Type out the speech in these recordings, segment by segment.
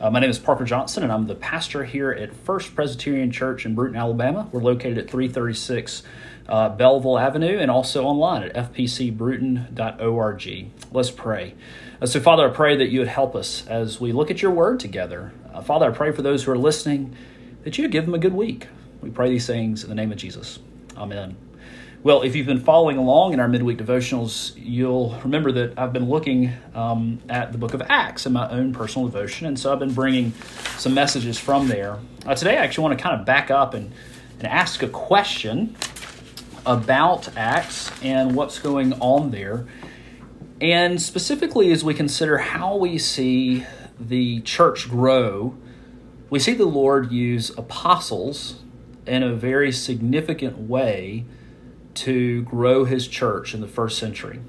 Uh, my name is Parker Johnson, and I'm the pastor here at First Presbyterian Church in Brewton, Alabama. We're located at 336 uh, Belleville Avenue and also online at fpcbrewton.org. Let's pray. Uh, so, Father, I pray that you would help us as we look at your word together. Uh, Father, I pray for those who are listening that you would give them a good week. We pray these things in the name of Jesus. Amen. Well, if you've been following along in our midweek devotionals, you'll remember that I've been looking um, at the book of Acts in my own personal devotion, and so I've been bringing some messages from there. Uh, today, I actually want to kind of back up and, and ask a question about Acts and what's going on there. And specifically, as we consider how we see the church grow, we see the Lord use apostles in a very significant way to grow his church in the first century.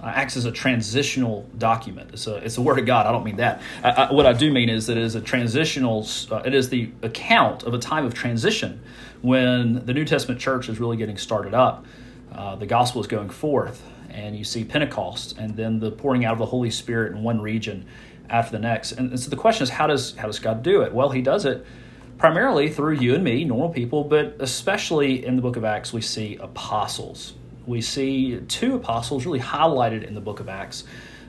Uh, Acts is a transitional document. It's a, it's a word of God. I don't mean that. I, I, what I do mean is that it is a transitional, uh, it is the account of a time of transition when the New Testament church is really getting started up. Uh, the gospel is going forth, and you see Pentecost, and then the pouring out of the Holy Spirit in one region after the next. And, and so the question is, how does, how does God do it? Well, he does it primarily through you and me, normal people, but especially in the book of Acts, we see apostles. We see two apostles really highlighted in the book of Acts.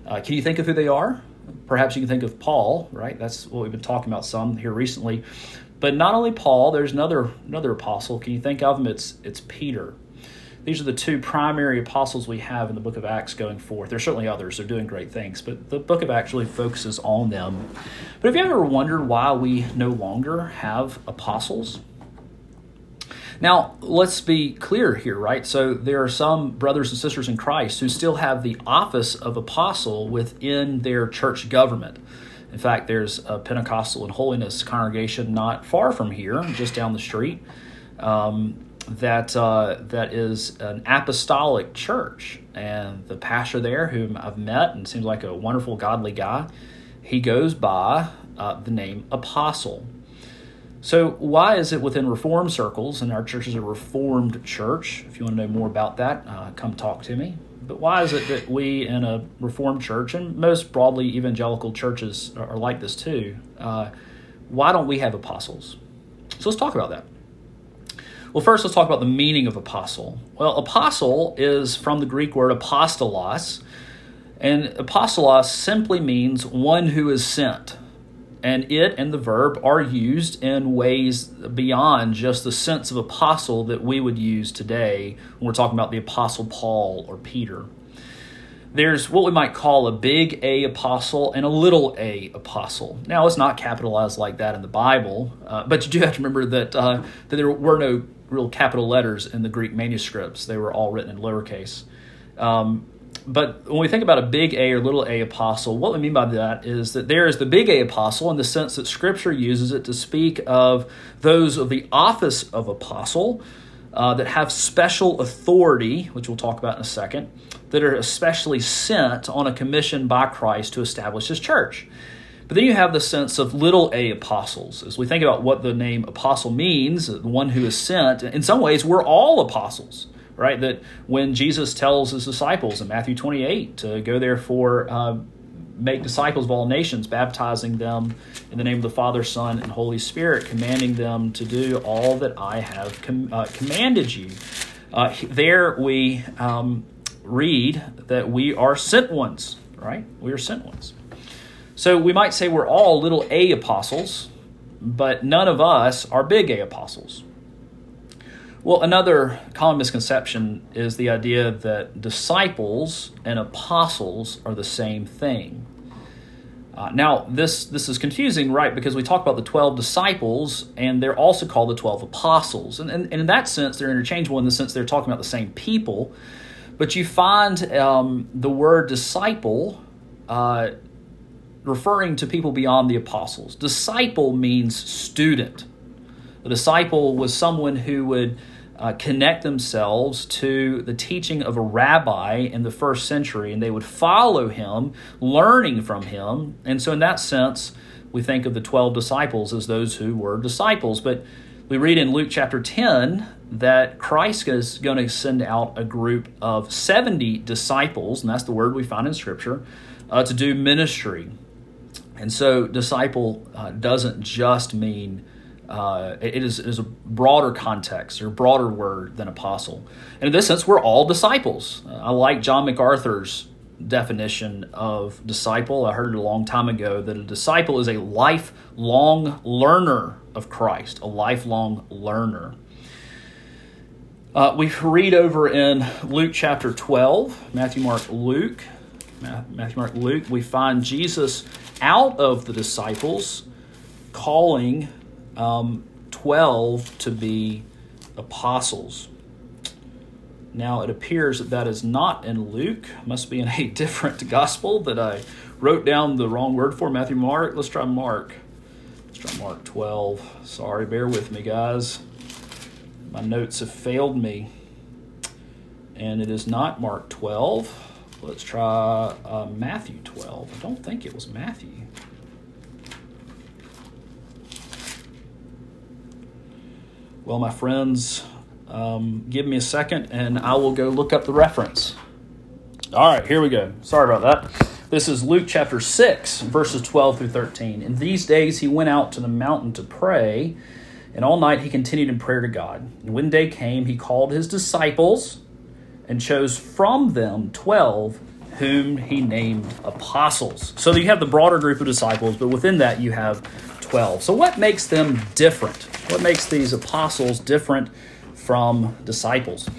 Uh, can you think of who they are? Perhaps you can think of Paul, right? That's what we've been talking about some here recently. But not only Paul, there's another another apostle. Can you think of him? It's it's Peter. These are the two primary apostles we have in the book of Acts going forth. There's certainly others, they're doing great things, but the book of Acts really focuses on them. But have you ever wondered why we no longer have apostles? Now, let's be clear here, right? So, there are some brothers and sisters in Christ who still have the office of apostle within their church government. In fact, there's a Pentecostal and Holiness congregation not far from here, just down the street. Um, that uh, that is an apostolic church, and the pastor there, whom I've met and seems like a wonderful, godly guy, he goes by uh, the name Apostle. So, why is it within Reformed circles, and our church is a Reformed church? If you want to know more about that, uh, come talk to me. But why is it that we in a Reformed church, and most broadly evangelical churches are, are like this too, uh, why don't we have apostles? So, let's talk about that. Well, first, let's talk about the meaning of apostle. Well, apostle is from the Greek word apostolos, and apostolos simply means one who is sent. And it and the verb are used in ways beyond just the sense of apostle that we would use today when we're talking about the apostle Paul or Peter there's what we might call a big A apostle and a little a apostle. Now, it's not capitalized like that in the Bible, uh, but you do have to remember that, uh, that there were no real capital letters in the Greek manuscripts. They were all written in lowercase. Um, but when we think about a big A or little a apostle, what we mean by that is that there is the big A apostle in the sense that Scripture uses it to speak of those of the office of apostle uh, that have special authority, which we'll talk about in a second, that are especially sent on a commission by Christ to establish his church. But then you have the sense of little a apostles. As we think about what the name apostle means, the one who is sent, in some ways, we're all apostles, right? That when Jesus tells his disciples in Matthew 28 to go therefore, uh, make disciples of all nations, baptizing them in the name of the Father, Son, and Holy Spirit, commanding them to do all that I have com- uh, commanded you. Uh, there we um, read that we are sent ones, right? We are sent ones. So we might say we're all little a apostles, but none of us are big A apostles. Well, another common misconception is the idea that disciples and apostles are the same thing. Uh, now, this, this is confusing, right? Because we talk about the 12 disciples, and they're also called the 12 apostles. And, and, and in that sense, they're interchangeable in the sense they're talking about the same people. But you find um, the word disciple uh, referring to people beyond the apostles. Disciple means student. A disciple was someone who would uh, connect themselves to the teaching of a rabbi in the first century, and they would follow him, learning from him. And so, in that sense, we think of the 12 disciples as those who were disciples. But we read in Luke chapter 10 that Christ is going to send out a group of 70 disciples, and that's the word we find in Scripture, uh, to do ministry. And so, disciple uh, doesn't just mean uh, it is, it is a broader context or broader word than apostle. And in this sense, we're all disciples. Uh, I like John MacArthur's definition of disciple. I heard it a long time ago that a disciple is a lifelong learner of Christ, a lifelong learner. Uh, we read over in Luke chapter 12, Matthew, Mark, Luke. Matthew, Mark, Luke, we find Jesus out of the disciples calling um, 12 to be apostles. Now, it appears that that is not in Luke, must be in a different gospel that I wrote down the wrong word for. Matthew, Mark. Let's try Mark. Let's try Mark 12. Sorry, bear with me, guys. My notes have failed me. And it is not Mark 12. Let's try uh, Matthew 12. I don't think it was Matthew. Well, my friends, um, give me a second and I will go look up the reference. All right, here we go. Sorry about that. This is Luke chapter 6, verses 12 through 13. In these days he went out to the mountain to pray, and all night he continued in prayer to God. And when day came, he called his disciples and chose from them 12 whom he named apostles. So you have the broader group of disciples, but within that you have 12. So what makes them different? What makes these apostles different from disciples?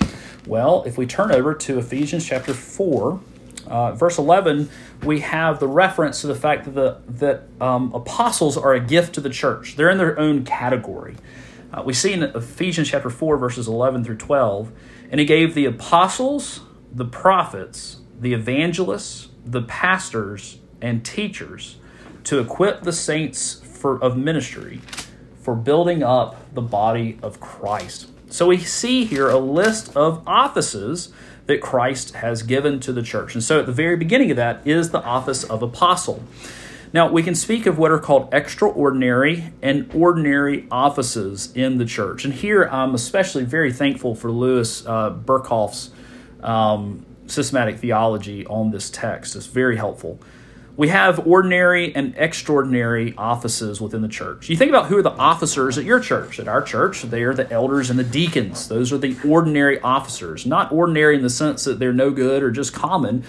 Well, if we turn over to Ephesians chapter 4, uh, verse 11, we have the reference to the fact that, the, that um, apostles are a gift to the church. They're in their own category. Uh, we see in Ephesians chapter 4, verses 11 through 12, and he gave the apostles, the prophets, the evangelists, the pastors, and teachers to equip the saints for, of ministry for building up the body of Christ. So we see here a list of offices that Christ has given to the church. And so at the very beginning of that is the office of apostle. Now, we can speak of what are called extraordinary and ordinary offices in the church. And here I'm especially very thankful for Lewis uh, Berkhof's um, systematic theology on this text. It's very helpful. We have ordinary and extraordinary offices within the church. You think about who are the officers at your church. At our church, they are the elders and the deacons. Those are the ordinary officers. Not ordinary in the sense that they're no good or just common,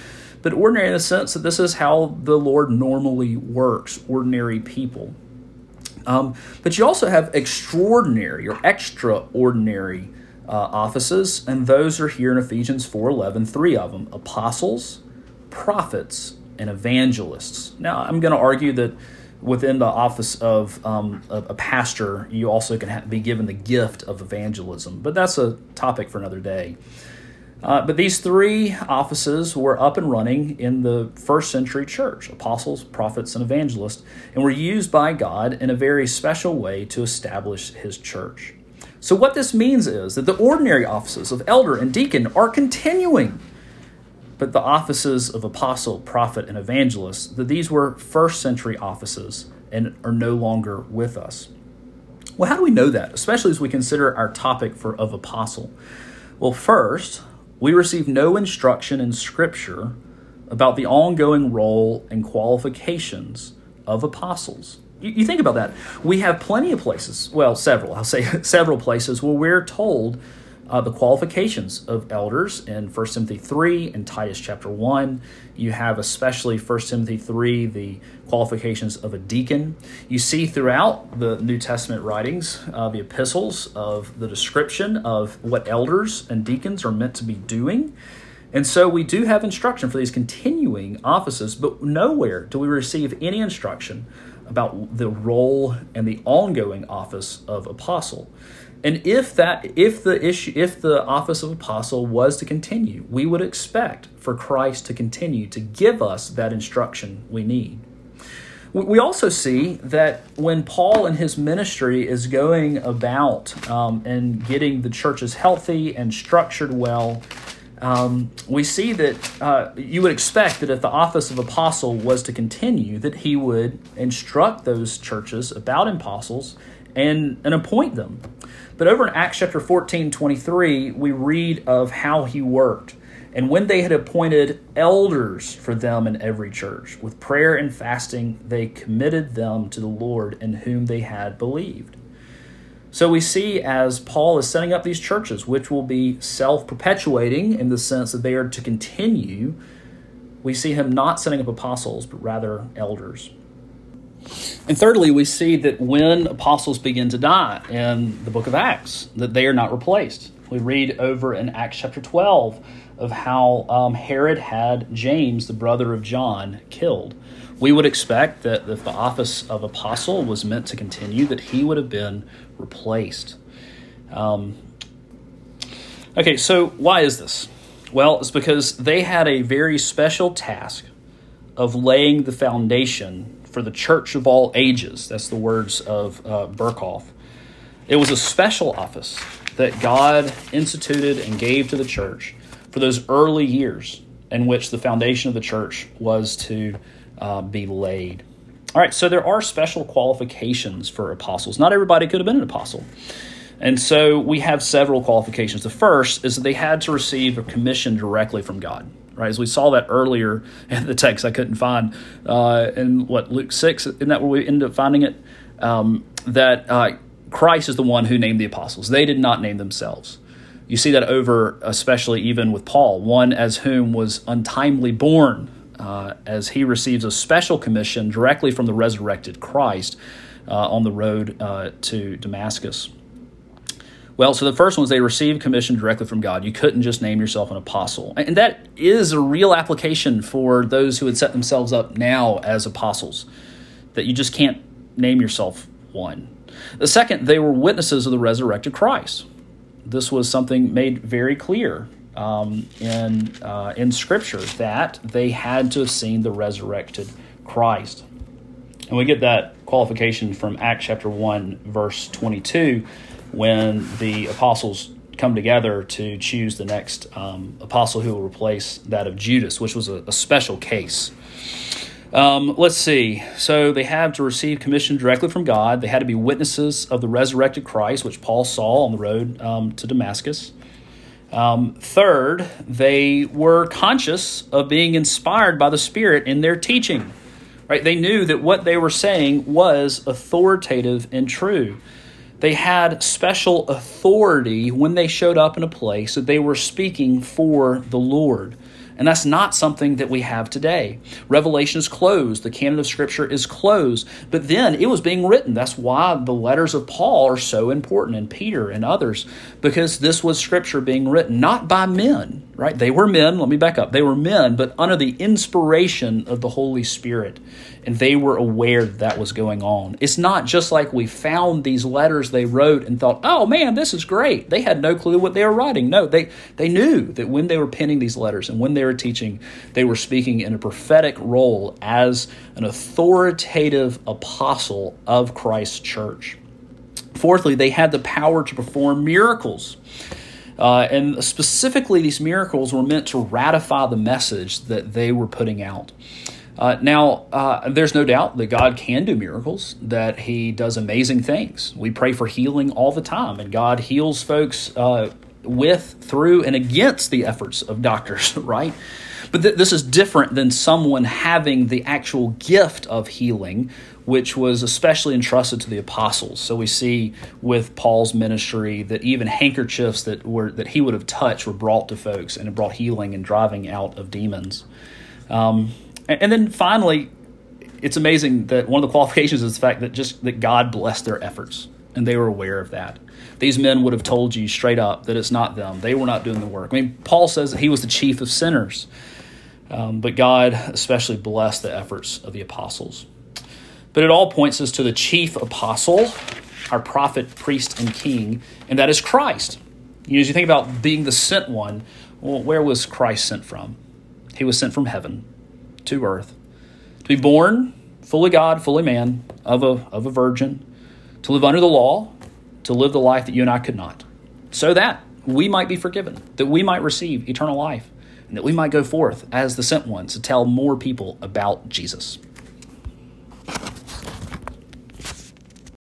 but ordinary in the sense that this is how the Lord normally works, ordinary people. Um, but you also have extraordinary or extraordinary uh, offices, and those are here in Ephesians 4:11, three of them: apostles, prophets, and evangelists. Now, I'm going to argue that within the office of um, a, a, pastor, you also can ha- be given the gift of evangelism, but that's a topic for another day. Uh, but these three offices were up and running in the first century church apostles, prophets, and evangelists, and were used by God in a very special way to establish his church. So, what this means is that the ordinary offices of elder and deacon are continuing, but the offices of apostle, prophet, and evangelist, that these were first century offices and are no longer with us. Well, how do we know that, especially as we consider our topic for of apostle? Well, first, we receive no instruction in Scripture about the ongoing role and qualifications of apostles. You, you think about that. We have plenty of places, well, several, I'll say several places where we're told uh, the qualifications of elders in 1 Timothy 3 and Titus chapter 1. You have especially 1 Timothy 3, the qualifications of a deacon. You see throughout the New Testament writings, uh, the epistles, of the description of what elders and deacons are meant to be doing. And so we do have instruction for these continuing offices, but nowhere do we receive any instruction about the role and the ongoing office of apostle. And if that if the issue if the office of apostle was to continue, we would expect for Christ to continue to give us that instruction we need. We also see that when Paul and his ministry is going about um, and getting the churches healthy and structured well, um, we see that uh, you would expect that if the office of apostle was to continue, that he would instruct those churches about apostles and, and appoint them. But over in Acts chapter 14, 23, we read of how he worked. And when they had appointed elders for them in every church, with prayer and fasting, they committed them to the Lord in whom they had believed. So we see as Paul is setting up these churches, which will be self perpetuating in the sense that they are to continue, we see him not setting up apostles, but rather elders. And thirdly, we see that when apostles begin to die in the book of Acts, that they are not replaced. We read over in Acts chapter 12 of how um, Herod had James, the brother of John, killed. We would expect that if the office of apostle was meant to continue, that he would have been replaced. Um, okay, so why is this? Well, it's because they had a very special task of laying the foundation for the church of all ages. That's the words of uh, Berkhof. It was a special office that God instituted and gave to the church for those early years in which the foundation of the church was to uh, be laid. All right, so there are special qualifications for apostles. Not everybody could have been an apostle. And so we have several qualifications. The first is that they had to receive a commission directly from God. Right, as we saw that earlier in the text, I couldn't find uh, in what Luke six. Isn't that where we ended up finding it? Um, that uh, Christ is the one who named the apostles. They did not name themselves. You see that over, especially even with Paul, one as whom was untimely born, uh, as he receives a special commission directly from the resurrected Christ uh, on the road uh, to Damascus. Well, so the first one was they received commission directly from God. You couldn't just name yourself an apostle. And that is a real application for those who would set themselves up now as apostles, that you just can't name yourself one. The second, they were witnesses of the resurrected Christ this was something made very clear um, in uh, in Scripture that they had to have seen the resurrected Christ, and we get that qualification from Acts chapter one, verse twenty two, when the apostles come together to choose the next um, apostle who will replace that of Judas, which was a, a special case. Um, let's see. So they have to receive commission directly from God. They had to be witnesses of the resurrected Christ, which Paul saw on the road um, to Damascus. Um, third, they were conscious of being inspired by the Spirit in their teaching. Right? They knew that what they were saying was authoritative and true. They had special authority when they showed up in a place that they were speaking for the Lord. And that's not something that we have today. Revelation is closed, the canon of Scripture is closed, but then it was being written. That's why the letters of Paul are so important, and Peter and others, because this was Scripture being written, not by men, right? They were men, let me back up. They were men, but under the inspiration of the Holy Spirit and they were aware that that was going on. It's not just like we found these letters they wrote and thought, "Oh man, this is great." They had no clue what they were writing. No, they they knew that when they were penning these letters and when they teaching, they were speaking in a prophetic role as an authoritative apostle of Christ's church. Fourthly, they had the power to perform miracles. Uh, and specifically, these miracles were meant to ratify the message that they were putting out. Uh, now, uh, there's no doubt that God can do miracles, that He does amazing things. We pray for healing all the time, and God heals folks uh, with, through, and against the efforts of doctors, right? But th- this is different than someone having the actual gift of healing, which was especially entrusted to the apostles. So we see with Paul's ministry that even handkerchiefs that were that he would have touched were brought to folks and it brought healing and driving out of demons. Um, and, and then finally, it's amazing that one of the qualifications is the fact that just that God blessed their efforts and they were aware of that. These men would have told you straight up that it's not them. They were not doing the work. I mean, Paul says that he was the chief of sinners, um, but God especially blessed the efforts of the apostles. But it all points us to the chief apostle, our prophet, priest, and king, and that is Christ. You know, as you think about being the sent one, well, where was Christ sent from? He was sent from heaven to earth, to be born fully God, fully man, of a, of a virgin, to live under the law, to live the life that you and I could not, so that we might be forgiven, that we might receive eternal life, and that we might go forth as the sent ones to tell more people about Jesus.